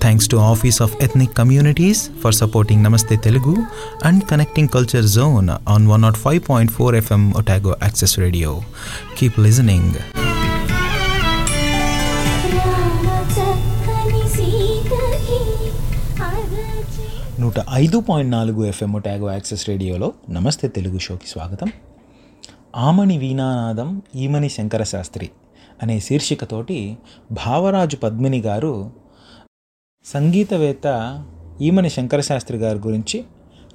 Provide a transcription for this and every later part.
Thanks to office of ethnic communities for supporting Namaste Telugu and connecting culture zone on one not five point four FM Otago access radio keep listening నూట ఐదు point నాలుగు FM Otago access రేడియోలో నమస్తే తెలుగు షోకి స్వాగతం. ఆమణి వీణానాదం ఈమణి శంకర శాస్త్రి అనే శీర్షికతోటి భావరాజు పద్మిని గారు సంగీతవేత్త ఈమని శంకర శాస్త్రి గారి గురించి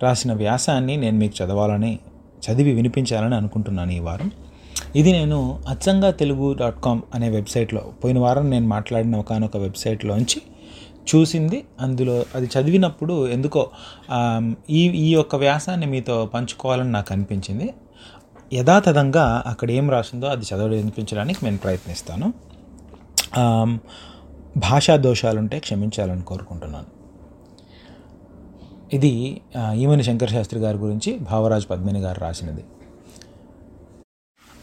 రాసిన వ్యాసాన్ని నేను మీకు చదవాలని చదివి వినిపించాలని అనుకుంటున్నాను ఈ వారం. ఇది నేను అచ్చంగా తెలుగు డాట్ కామ్ అనే వెబ్సైట్లో పోయిన వారం నేను మాట్లాడిన ఒకనొక వెబ్సైట్లోంచి చూసింది. అందులో అది చదివినప్పుడు ఎందుకో ఈ ఈ యొక్క వ్యాసాన్ని మీతో పంచుకోవాలని నాకు అనిపించింది. యథాతథంగా అక్కడ ఏం రాసిందో అది చదవడం వినిపించడానికి నేను ప్రయత్నిస్తాను. భాషా దోషాలుంటే క్షమించాలని కోరుకుంటున్నాను. ఇది ఈమని శంకర శాస్త్రి గారి గురించి భావరాజ్ పద్మిని గారు రాసినది.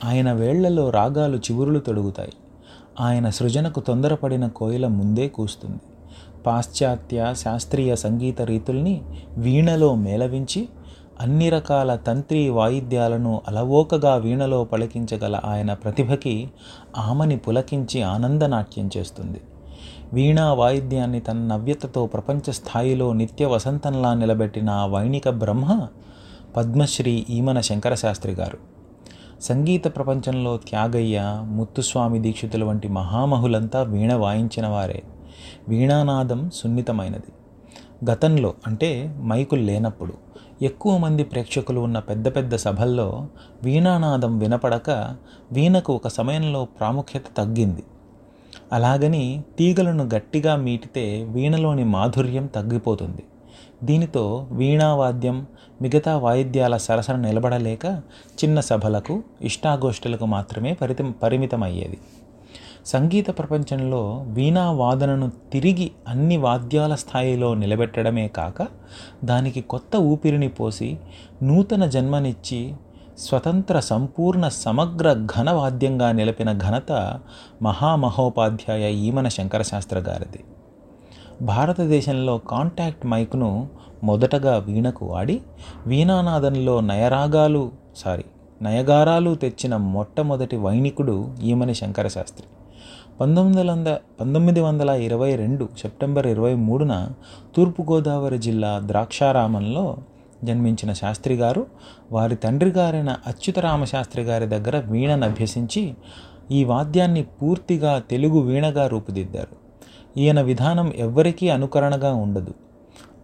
ఆయన వేళ్ళలో రాగాలు చివురులు తొడుగుతాయి. ఆయన సృజనకు తొందరపడిన కోయిల ముందే కూస్తుంది. పాశ్చాత్య శాస్త్రీయ సంగీత రీతుల్ని వీణలో మేళవించి అన్ని రకాల తంత్రి వాయిద్యాలను అలవోకగా వీణలో పలికించగల ఆయన ప్రతిభకి ఆమని పులకించి ఆనందనాట్యం చేస్తుంది. వీణా వాయిద్యాన్ని తన నవ్యతతో ప్రపంచ స్థాయిలో నిత్య వసంతంలా నిలబెట్టిన ఆ వైణిక బ్రహ్మ పద్మశ్రీ ఈమన శంకరశాస్త్రి గారు. సంగీత ప్రపంచంలో త్యాగయ్య ముత్తుస్వామి దీక్షితుల వంటి మహామహులంతా వీణ వాయించిన వారే. వీణానాదం సున్నితమైనది. గతంలో అంటే మైకులు లేనప్పుడు ఎక్కువ మంది ప్రేక్షకులు ఉన్న పెద్ద పెద్ద సభల్లో వీణానాదం వినపడక వీణకు ఒక సమయంలో ప్రాముఖ్యత తగ్గింది. అలాగని తీగలను గట్టిగా మీటితే వీణలోని మాధుర్యం తగ్గిపోతుంది. దీనితో వీణావాద్యం మిగతా వాయిద్యాల సరసన నిలబడలేక చిన్న సభలకు ఇష్టాగోష్ఠులకు మాత్రమే పరితం పరిమితమయ్యేది. సంగీత ప్రపంచంలో వీణా వాదనను తిరిగి అన్ని వాద్యాల స్థాయిలో నిలబెట్టడమే కాక దానికి కొత్త ఊపిరిని పోసి నూతన జన్మనిచ్చి స్వతంత్ర సంపూర్ణ సమగ్ర ఘనవాద్యంగా నిలిపిన ఘనత మహామహోపాధ్యాయ ఈమన శంకరశాస్త్ర గారిది. భారతదేశంలో కాంటాక్ట్ మైక్ను మొదటగా వీణకు వాడి వీణానాదంలో నయరాగాలు సారీ నయగారాలు తెచ్చిన మొట్టమొదటి వైణికుడు ఈమని శంకరశాస్త్రి. పంతొమ్మిది వందల పంతొమ్మిది వందల ఇరవై రెండు సెప్టెంబర్ ఇరవై మూడున తూర్పుగోదావరి జిల్లా ద్రాక్షారామంలో జన్మించిన శాస్త్రి గారు వారి తండ్రి గారైన అచ్యుతరామ శాస్త్రి గారి దగ్గర వీణను అభ్యసించి ఈ వాద్యాన్ని పూర్తిగా తెలుగు వీణగా రూపుదిద్దారు. ఈయన విధానం ఎవ్వరికీ అనుకరణగా ఉండదు.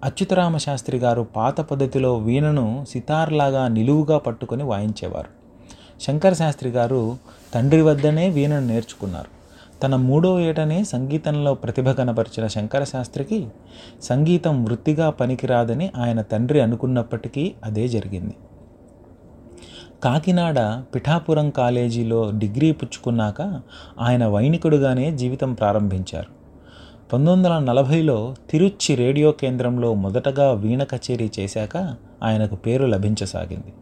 అచ్యుతరామ శాస్త్రి గారు పాత పద్ధతిలో వీణను సితార్లాగా నిలువుగా పట్టుకొని వాయించేవారు. శంకర శాస్త్రి గారు తండ్రి వద్దనే వీణను నేర్చుకున్నారు. తన మూడో ఏటనే సంగీతంలో ప్రతిభ కనపరిచిన శంకర శాస్త్రికి సంగీతం వృత్తిగా పనికిరాదని ఆయన తండ్రి అనుకున్నప్పటికీ అదే జరిగింది. కాకినాడ పిఠాపురం కాలేజీలో డిగ్రీ పుచ్చుకున్నాక ఆయన వైనికుడుగానే జీవితం ప్రారంభించారు. పంతొమ్మిది వందల నలభైలో తిరుచి రేడియో కేంద్రంలో మొదటగా వీణ కచేరీ చేశాక ఆయనకు పేరు లభించసాగింది.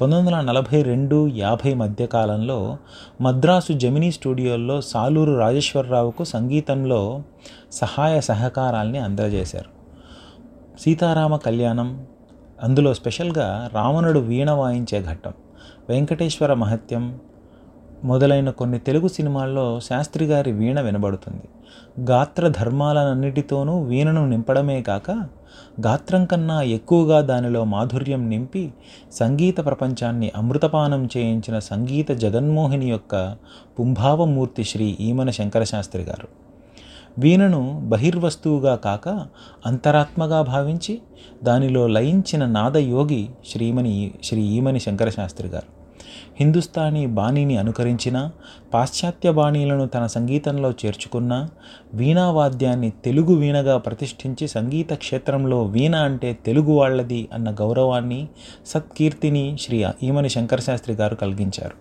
పంతొమ్మిది వందల నలభై రెండు యాభై మధ్య కాలంలో మద్రాసు జమినీ స్టూడియోల్లో సాలూరు రాజేశ్వరరావుకు సంగీతంలో సహాయ సహకారాల్ని అందజేశారు. సీతారామ కళ్యాణం అందులో స్పెషల్గా రావణుడు వీణ వాయించే ఘట్టం వెంకటేశ్వర మహత్యం మొదలైన కొన్ని తెలుగు సినిమాల్లో శాస్త్రి గారి వీణ వినబడుతుంది. గాత్ర ధర్మాలన్నిటితోనూ వీణను నింపడమే కాక గాత్రం కన్నా ఎక్కువగా దానిలో మాధుర్యం నింపి సంగీత ప్రపంచాన్ని అమృతపానం చేయించిన సంగీత జగన్మోహిని యొక్క పుంభావమూర్తి శ్రీ ఈమన శంకరశాస్త్రి గారు. వీణను బహిర్వస్తువుగా కాక అంతరాత్మగా భావించి దానిలో లయించిన నాదయోగి శ్రీమణి శ్రీ ఈమని శంకరశాస్త్రి గారు. హిందుస్థానీ బాణీని అనుకరించిన పాశ్చాత్య బాణీలను తన సంగీతంలో చేర్చుకున్న వీణావాద్యాన్ని తెలుగు వీణగా ప్రతిష్ఠించి సంగీత క్షేత్రంలో వీణ అంటే తెలుగు వాళ్ళది అన్న గౌరవాన్ని సత్కీర్తిని శ్రీ ఈమని శంకరశాస్త్రి గారు కలిగించారు.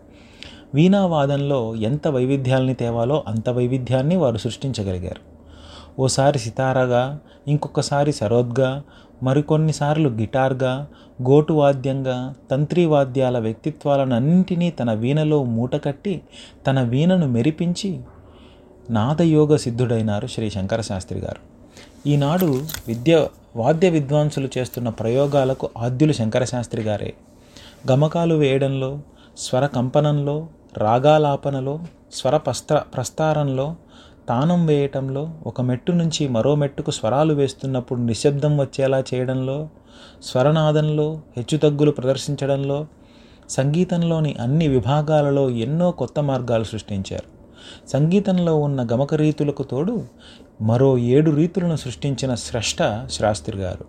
వీణావాదంలో ఎంత వైవిధ్యాల్ని తేవాలో అంత వైవిధ్యాన్ని వారు సృష్టించగలిగారు. ఓసారి సితారాగా ఇంకొకసారి సరోద్గా మరికొన్నిసార్లు గిటార్గా గోటు వాద్యంగా తంత్రి వాద్యాల వ్యక్తిత్వాలను అన్నింటినీ తన వీణలో మూటకట్టి తన వీణను మెరిపించి నాదయోగ సిద్ధుడైనారు శ్రీ శంకర శాస్త్రి గారు. ఈనాడు విద్య వాద్య విద్వాంసులు చేస్తున్న ప్రయోగాలకు ఆద్యులు శంకర శాస్త్రి గారే. గమకాలు వేయడంలో స్వర కంపనంలో రాగాలాపనలో స్వర ప్రస్త ప్రస్తారంలో తానం వేయటంలో ఒక మెట్టు నుంచి మరో మెట్టుకు స్వరాలు వేస్తున్నప్పుడు నిశ్శబ్దం వచ్చేలా చేయడంలో స్వరనాదంలో హెచ్చుతగ్గులు ప్రదర్శించడంలో సంగీతంలోని అన్ని విభాగాలలో ఎన్నో కొత్త మార్గాలు సృష్టించారు. సంగీతంలో ఉన్న గమక రీతులకు తోడు మరో ఏడు రీతులను సృష్టించిన స్రష్ట శాస్త్రి గారు.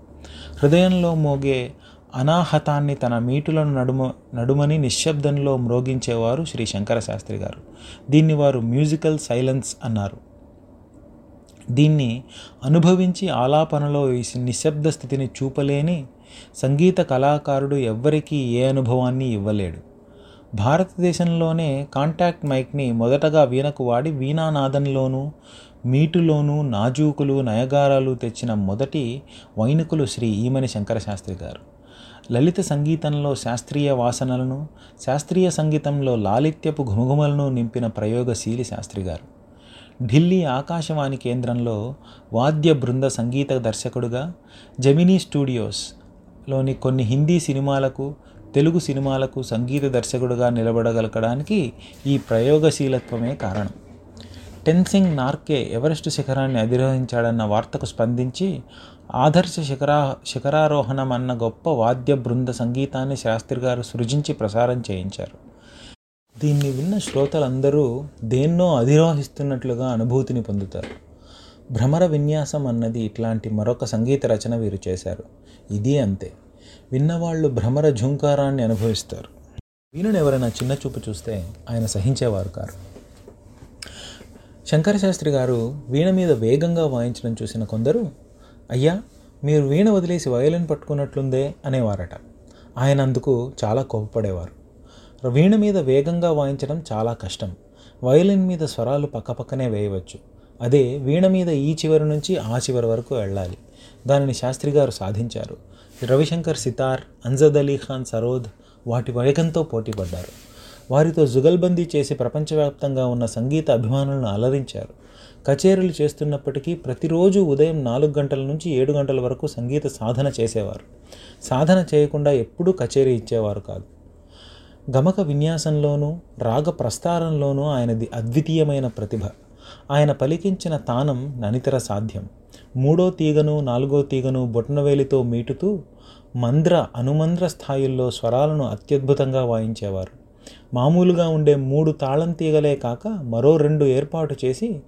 హృదయంలో మోగే అనాహతాన్ని తన మీటులను నడుమ నడుమని నిశ్శబ్దంలో మ్రోగించేవారు శ్రీ శంకర శాస్త్రి గారు. దీన్ని వారు మ్యూజికల్ సైలెన్స్ అన్నారు. దీన్ని అనుభవించి ఆలాపనలో నిశ్శబ్ద స్థితిని చూపలేని సంగీత కళాకారుడు ఎవ్వరికీ ఏ అనుభవాన్ని ఇవ్వలేడు. భారతదేశంలోనే కాంటాక్ట్ మైక్ని మొదటగా వీణకు వాడి వీణానాదంలోనూ మీటులోనూ నాజూకులు నయగారాలు తెచ్చిన మొదటి వైనుకులు శ్రీ ఈమని శంకర శాస్త్రి గారు. లలిత సంగీతంలో శాస్త్రీయ వాసనలను శాస్త్రీయ సంగీతంలో లాలిత్యపు ఘుమఘుమలను నింపిన ప్రయోగశీలి శాస్త్రి గారు. ఢిల్లీ ఆకాశవాణి కేంద్రంలో వాద్య బృంద సంగీత దర్శకుడుగా జమినీ స్టూడియోస్లోని కొన్ని హిందీ సినిమాలకు తెలుగు సినిమాలకు సంగీత దర్శకుడుగా నిలబడగలగడానికి ఈ ప్రయోగశీలత్వమే కారణం. టెన్సింగ్ నార్కే ఎవరెస్ట్ శిఖరాన్ని అధిరోహించాడన్న వార్తకు స్పందించి ఆదర్శ శిఖరా శిఖరారోహణం అన్న గొప్ప వాద్య బృంద సంగీతాన్ని శాస్త్రి గారు సృజించి ప్రసారం చేయించారు. దీన్ని విన్న శ్రోతలందరూ దేన్నో అధిరోహిస్తున్నట్లుగా అనుభూతిని పొందుతారు. భ్రమర విన్యాసం అన్నది ఇట్లాంటి మరొక సంగీత రచన వీరు చేశారు. ఇది అంతే. విన్నవాళ్ళు భ్రమర ఝుంకారాన్ని అనుభవిస్తారు. వీణుని ఎవరైనా చిన్న చూపు చూస్తే ఆయన సహించేవారు కారు. శంకర శాస్త్రి గారు వీణ మీద వేగంగా వాయించడం చూసిన కొందరు అయ్యా మీరు వీణ వదిలేసి వయలిన్ పట్టుకున్నట్లుందే అనేవారట. ఆయన అందుకు చాలా కోపపడేవారు. వీణ మీద వేగంగా వాయించడం చాలా కష్టం. వయలిన్ మీద స్వరాలు పక్కపక్కనే వేయవచ్చు. అదే వీణ మీద ఈ చివరి నుంచి ఆ చివరి వరకు వెళ్ళాలి. దానిని శాస్త్రి గారు సాధించారు. రవిశంకర్ సితార్ అంజద్ అలీ ఖాన్ సరోద్ వాటి వేగంతో పోటీపడ్డారు. వారితో జుగల్బందీ చేసి ప్రపంచవ్యాప్తంగా ఉన్న సంగీత అభిమానులను అలరించారు. కచేరీలు చేస్తున్నప్పటికీ ప్రతిరోజు ఉదయం నాలుగు గంటల నుంచి ఏడు గంటల వరకు సంగీత సాధన చేసేవారు. సాధన చేయకుండా ఎప్పుడూ కచేరీ ఇచ్చేవారు కాదు. గమక విన్యాసంలోనూ రాగ ప్రస్తారంలోనూ ఆయనది అద్వితీయమైన ప్రతిభ. ఆయన పలికించిన తానం ననితర సాధ్యం. మూడో తీగను నాలుగో తీగను బొట్నవేలితో మీటుతూ మంద్ర అనుమంద్ర స్థాయిల్లో స్వరాలను అత్యద్భుతంగా వాయించేవారు. మామూలుగా ఉండే మూడు తాళం తీగలే కాక మరో రెండు ఏర్పాటు చేసి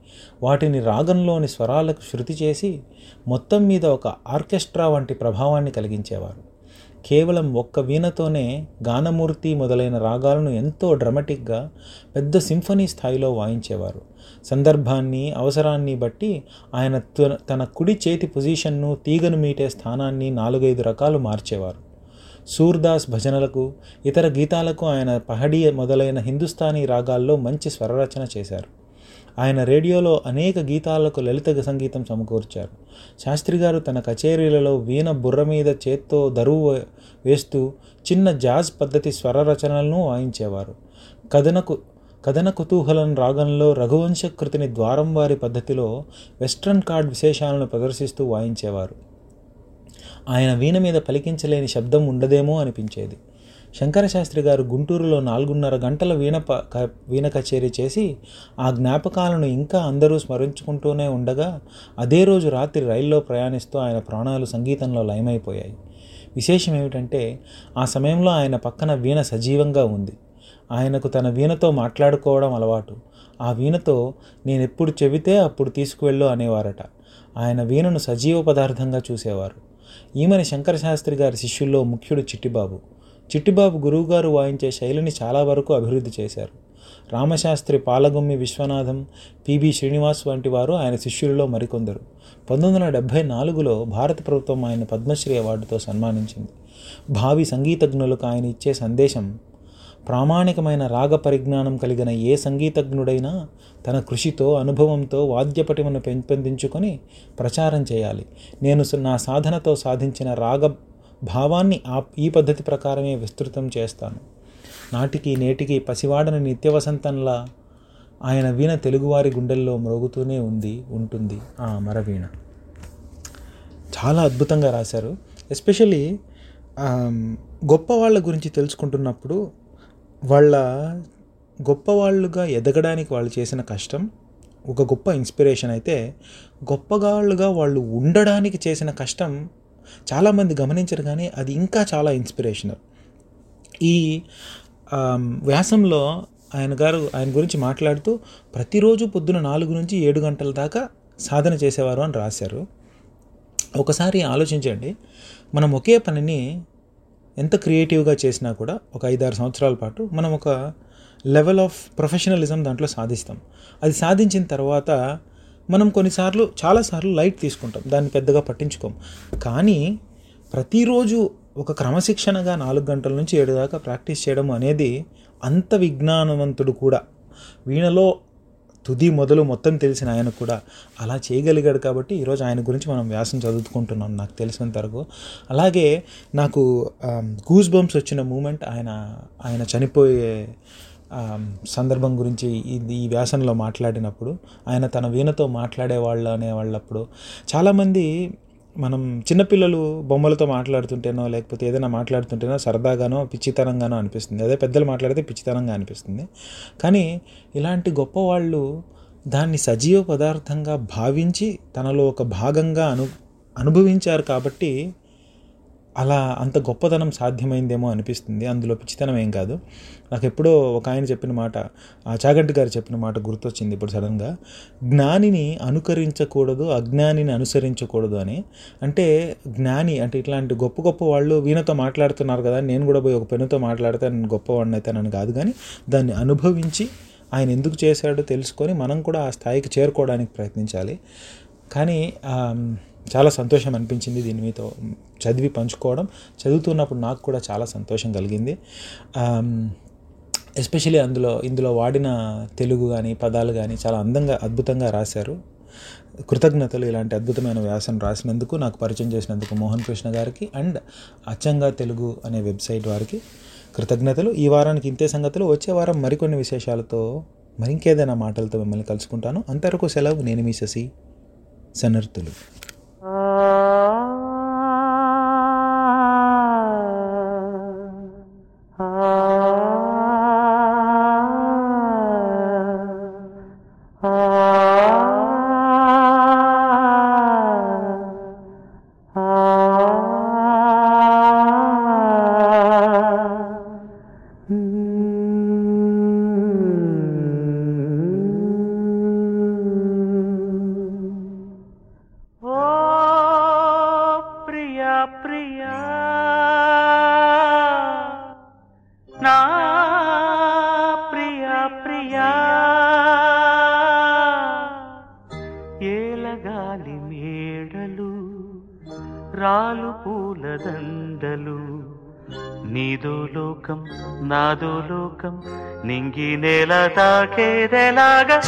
వాటిని రాగంలోని స్వరాలకు శృతి చేసి మొత్తం మీద ఒక ఆర్కెస్ట్రా వంటి ప్రభావాన్ని కలిగించేవారు. కేవలం ఒక్క వీణతోనే గానమూర్తి మొదలైన రాగాలను ఎంతో డ్రమటిక్గా పెద్ద సింఫనీ స్థాయిలో వాయించేవారు. సందర్భాన్ని అవసరాన్ని బట్టి ఆయన తన కుడి చేతి పొజిషన్ను తీగను మీటే స్థానాన్ని నాలుగైదు రకాలు మార్చేవారు. సూర్దాస్ భజనలకు ఇతర గీతాలకు ఆయన పహడి మొదలైన హిందుస్థానీ రాగాల్లో మంచి స్వరరచన చేశారు. ఆయన రేడియోలో అనేక గీతాలకు లలిత సంగీతం సమకూర్చారు. శాస్త్రి గారు తన కచేరీలలో వీణ బుర్ర మీద చేత్తో దరువు వేస్తూ చిన్న జాజ్ పద్ధతి స్వర రచనలను వాయించేవారు. కథనకు కథన కుతూహలం రాగంలో రఘువంశ కృతిని ద్వారం వారి పద్ధతిలో వెస్ట్రన్ కార్డ్ విశేషాలను ప్రదర్శిస్తూ వాయించేవారు. ఆయన వీణ మీద పలికించలేని శబ్దం ఉండదేమో అనిపించేది. శంకరశాస్త్రి గారు గుంటూరులో నాలుగున్నర గంటల వీణ ప క- వీణ కచేరీ చేసి ఆ జ్ఞాపకాలను ఇంకా అందరూ స్మరించుకుంటూనే ఉండగా అదే రోజు రాత్రి రైల్లో ప్రయాణిస్తూ ఆయన ప్రాణాలు సంగీతంలో లయమైపోయాయి. విశేషం ఏమిటంటే ఆ సమయంలో ఆయన పక్కన వీణ సజీవంగా ఉంది. ఆయనకు తన వీణతో మాట్లాడుకోవడం అలవాటు. ఆ వీణతో నేను ఎప్పుడు చెబితే అప్పుడు తీసుకువెళ్ళు అనేవారట. ఆయన వీణను సజీవ పదార్థంగా చూసేవారు. ఈమెని శంకరశాస్త్రి గారి శిష్యుల్లో ముఖ్యుడు చిట్టిబాబు. చిట్టిబాబు గురువుగారు వాయించే శైలిని చాలా వరకు అభివృద్ధి చేశారు. రామశాస్త్రి పాలగుమ్మి విశ్వనాథం పిబి శ్రీనివాస్ వంటి వారు ఆయన శిష్యులలో మరికొందరు. పంతొమ్మిది వందల డెబ్భై నాలుగులో భారత ప్రభుత్వం ఆయన పద్మశ్రీ అవార్డుతో సన్మానించింది. భావి సంగీతజ్ఞులకు ఆయన ఇచ్చే సందేశం ప్రామాణికమైన రాగ పరిజ్ఞానం కలిగిన ఏ సంగీతజ్ఞుడైనా తన కృషితో అనుభవంతో వాద్యపటిమను పెంపొందించుకొని ప్రచారం చేయాలి. నేను నా సాధనతో సాధించిన రాగ భావాన్ని ఆ ఈ పద్ధతి ప్రకారమే విస్తృతం చేస్తాను. నాటికి నేటికి పసివాడని నిత్య వసంతంలా ఆయన వీణ తెలుగువారి గుండెల్లో మ్రోగుతూనే ఉంది ఉంటుంది ఆ మరవీణ. చాలా అద్భుతంగా రాశారు. ఎస్పెషల్లీ గొప్ప వాళ్ళ గురించి తెలుసుకుంటున్నప్పుడు వాళ్ళ గొప్పవాళ్ళుగా ఎదగడానికి వాళ్ళు చేసిన కష్టం ఒక గొప్ప ఇన్స్పిరేషన్ అయితే గొప్పగాళ్ళుగా వాళ్ళు ఉండడానికి చేసిన కష్టం చాలామంది గమనించరు కానీ అది ఇంకా చాలా ఇన్స్పిరేషనల్ ఈ వ్యాసంలో ఆయన గారు ఆయన గురించి మాట్లాడుతూ ప్రతిరోజు పొద్దున నాలుగు నుంచి ఏడు గంటల దాకా సాధన చేసేవారు అని రాశారు. ఒకసారి ఆలోచించండి మనం ఒకే పనిని ఎంత క్రియేటివ్గా చేసినా కూడా ఒక ఐదారు సంవత్సరాల పాటు మనం ఒక లెవెల్ ఆఫ్ ప్రొఫెషనలిజం దాంట్లో సాధిస్తాం. అది సాధించిన తర్వాత మనం కొన్నిసార్లు చాలాసార్లు లైట్ తీసుకుంటాం. దాన్ని పెద్దగా పట్టించుకోం. కానీ ప్రతిరోజు ఒక క్రమశిక్షణగా నాలుగు గంటల నుంచి ఏడు దాకా ప్రాక్టీస్ చేయడం అనేది అంత విజ్ఞానవంతుడు కూడా. వీణలో తుది మొదలు మొత్తం తెలిసిన ఆయన కూడా అలా చేయగలిగాడు కాబట్టి ఈరోజు ఆయన గురించి మనం వ్యాసం చదువుకుంటున్నాం నాకు తెలిసినంత వరకు. అలాగే నాకు గూస్ బంప్స్ వచ్చిన మూమెంట్ ఆయన ఆయన చనిపోయే సందర్భం గురించి ఇది ఈ వ్యాసంలో మాట్లాడినప్పుడు ఆయన తన వీణతో మాట్లాడేవాళ్ళు అనేవాళ్ళప్పుడు చాలామంది మనం చిన్నపిల్లలు బొమ్మలతో మాట్లాడుతుంటేనో లేకపోతే ఏదైనా మాట్లాడుతుంటేనో సరదాగానో పిచ్చితనంగానో అనిపిస్తుంది. అదే పెద్దలు మాట్లాడితే పిచ్చితనంగా అనిపిస్తుంది. కానీ ఇలాంటి గొప్పవాళ్ళు దాన్ని సజీవ పదార్థంగా భావించి తనలో ఒక భాగంగా అను అనుభవించారు కాబట్టి అలా అంత గొప్పతనం సాధ్యమైందేమో అనిపిస్తుంది. అందులో పిచ్చితనం ఏం కాదు. నాకు ఎప్పుడో ఒక ఆయన చెప్పిన మాట ఆ చాగంటి గారు చెప్పిన మాట గుర్తొచ్చింది ఇప్పుడు సడన్గా. జ్ఞానిని అనుకరించకూడదు అజ్ఞానిని అనుసరించకూడదు అని. అంటే జ్ఞాని అంటే ఇట్లాంటి గొప్ప గొప్ప వాళ్ళు వీణతో మాట్లాడుతున్నారు కదా నేను కూడా పోయి ఒక పెన్నుతో మాట్లాడితే నేను గొప్పవాడిని అవుతానని కాదు కానీ దాన్ని అనుభవించి ఆయన ఎందుకు చేశాడో తెలుసుకొని మనం కూడా ఆ స్థాయికి చేరుకోవడానికి ప్రయత్నించాలి. కానీ చాలా సంతోషం అనిపించింది దీని మీతో చదివి పంచుకోవడం. చదువుతున్నప్పుడు నాకు కూడా చాలా సంతోషం కలిగింది. ఎస్పెషలీ అందులో ఇందులో వాడిన తెలుగు కానీ పదాలు కానీ చాలా అందంగా అద్భుతంగా రాశారు. కృతజ్ఞతలు ఇలాంటి అద్భుతమైన వ్యాసం రాసినందుకు నాకు పరిచయం చేసినందుకు మోహన్ కృష్ణ గారికి అండ్ అచ్చంగా తెలుగు అనే వెబ్సైట్ వారికి కృతజ్ఞతలు. ఈ వారానికి ఇంతే సంగతులు. వచ్చే వారం మరికొన్ని విశేషాలతో మరింకేదైనా మాటలతో మిమ్మల్ని కలుసుకుంటాను. అంతవరకు సెలవు. నేను మీ శశి. సనర్తులు. రాలు పూల దండలు. నీదో లోకం నాదో లోకం నింగి నేల తాకేదెలాగా.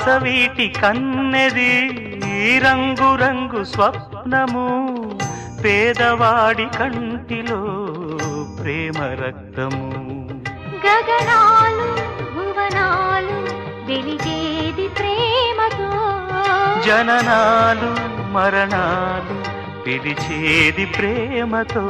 పచ్చవీటి కన్నెది రంగు రంగు స్వప్నము. పేదవాడి కంటిలో ప్రేమ రక్తము. గగనాలు భువనాలు వెలిగేది ప్రేమతో. జననాలు మరణాలు పిలిచేది ప్రేమతో.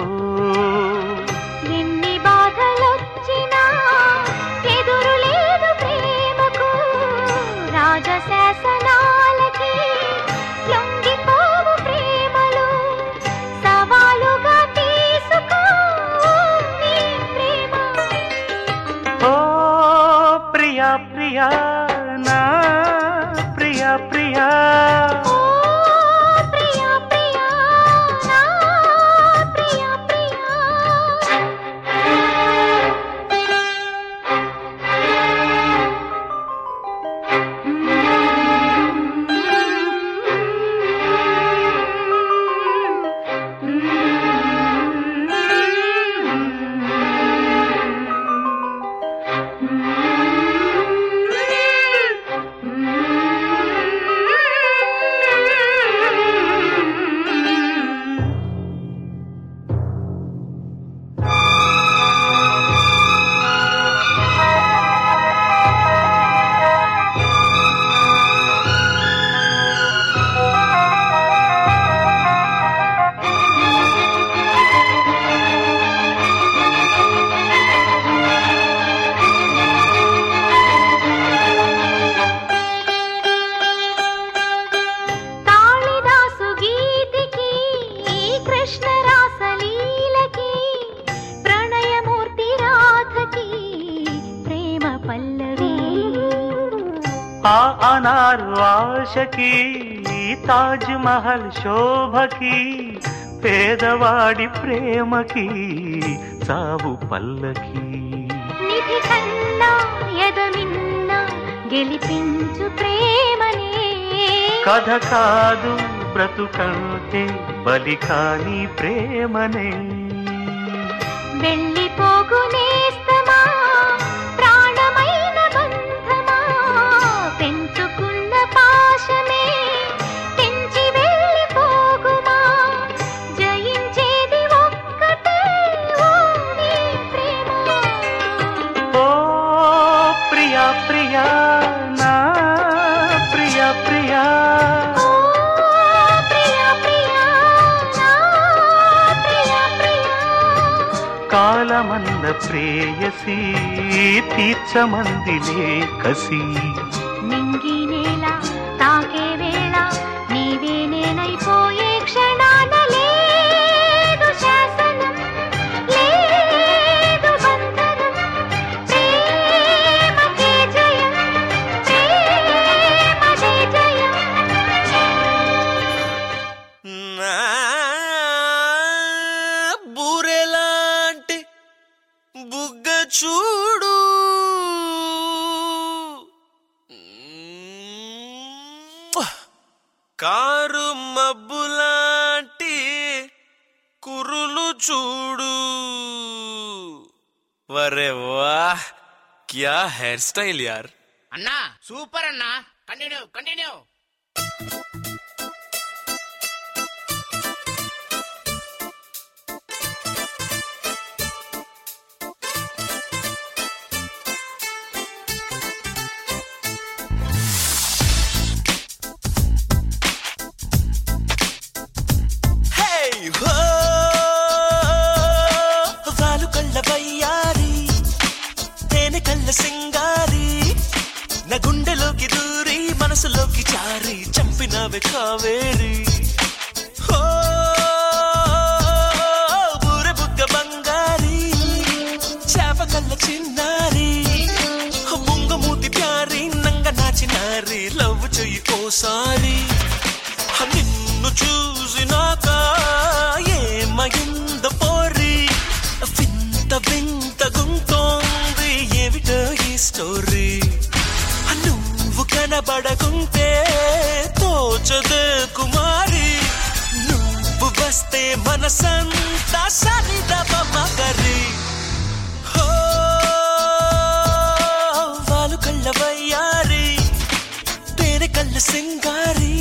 మహల్ శోభకి పేదవాడి ప్రేమకి చావు పల్లకి. గెలిపించు ప్రేమనే. కథ కాదు బ్రతుకంటే బలి కాని ప్రేమనే. వెళ్ళిపోగునే కాలమన్న ప్రేయసీ తీర్చమందిలే కసి. చూడు చూడు. వరే వాహ్ క్యా హెయిర్ స్టైల్ యార్? అన్నా సూపర్ అన్నా. కంటిన్యూ కంటిన్యూ kave kave వస్తే మనసంతా సరిదమగరి హో వాలు కళ్ళ వయ్యారి తేనె కళ్ళ సింగారి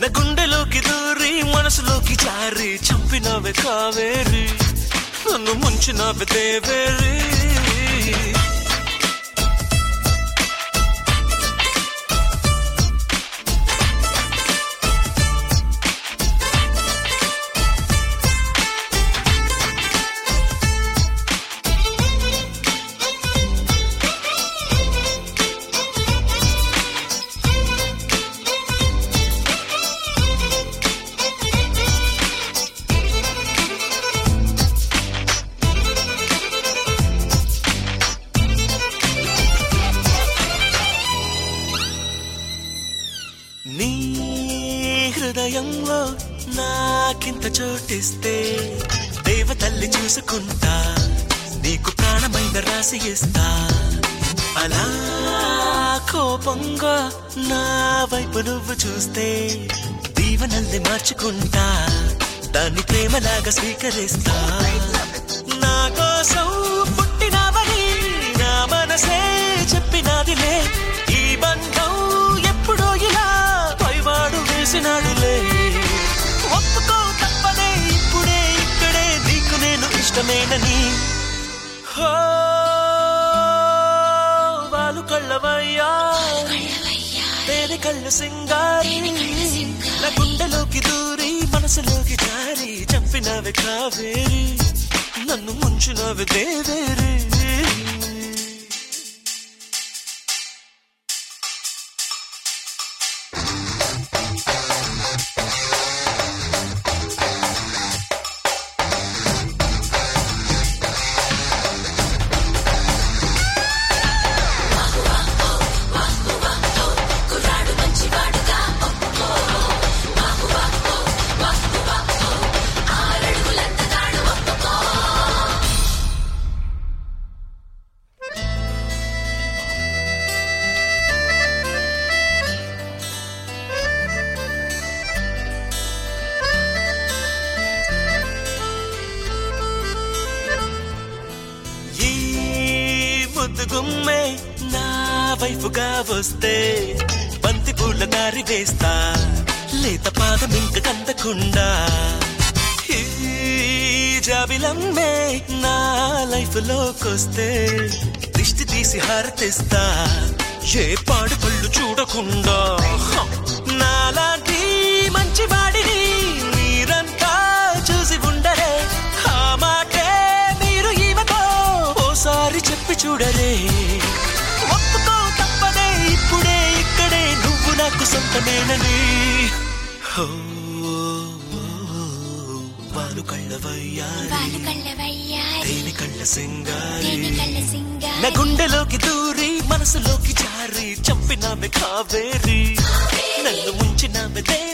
నా గుండెలోకి దూరి మనసులోకి జారి చంపినవే కావేరి నన్ను ముంచినవే దేవేరి చూసుకుంటా నీకు ప్రాణమైన రాసి ఇస్తా. అలా కోపంగా నా వైపు నువ్వు చూస్తే దీవనల్ని మార్చుకుంటా. దాన్ని ప్రేమలాగా స్వీకరిస్తా. నా కోసం పుట్టినవని నా మనసే చెప్పినాదిలే. నేను ఇష్టమేనని హో వాళ్ళు కళ్ళవయ్యా. తేనె కళ్ళు సింగారి. నా గుండెలోకి దూరి మనసులోకి జారి చంపినవి కావేరి. నన్ను ముంచినవి దేవేరి. ముద్దు గుమ్మే నా వైపుగా వస్తే బంతి పూల దారి వేస్తా లేత పాదం ఇంక కందకుండా. జాబిలమ్మే నా లైఫ్ లోకొస్తే దిష్టి తీసి హారతిస్తా ఏ పాడు పళ్ళు చూడకుండా చూడరే. ఒప్పుకో తప్పదే ఇప్పుడే ఇక్కడే నువ్వు నాకు సొంతమేనని. వాలు కళ్ళవయ్యారి. తేనె కళ్ళ సింగారి. నా గుండెలోకి దూరి మనసులోకి జారి చంపినామె కావేరి. నన్ను ముంచినామె దేవేరి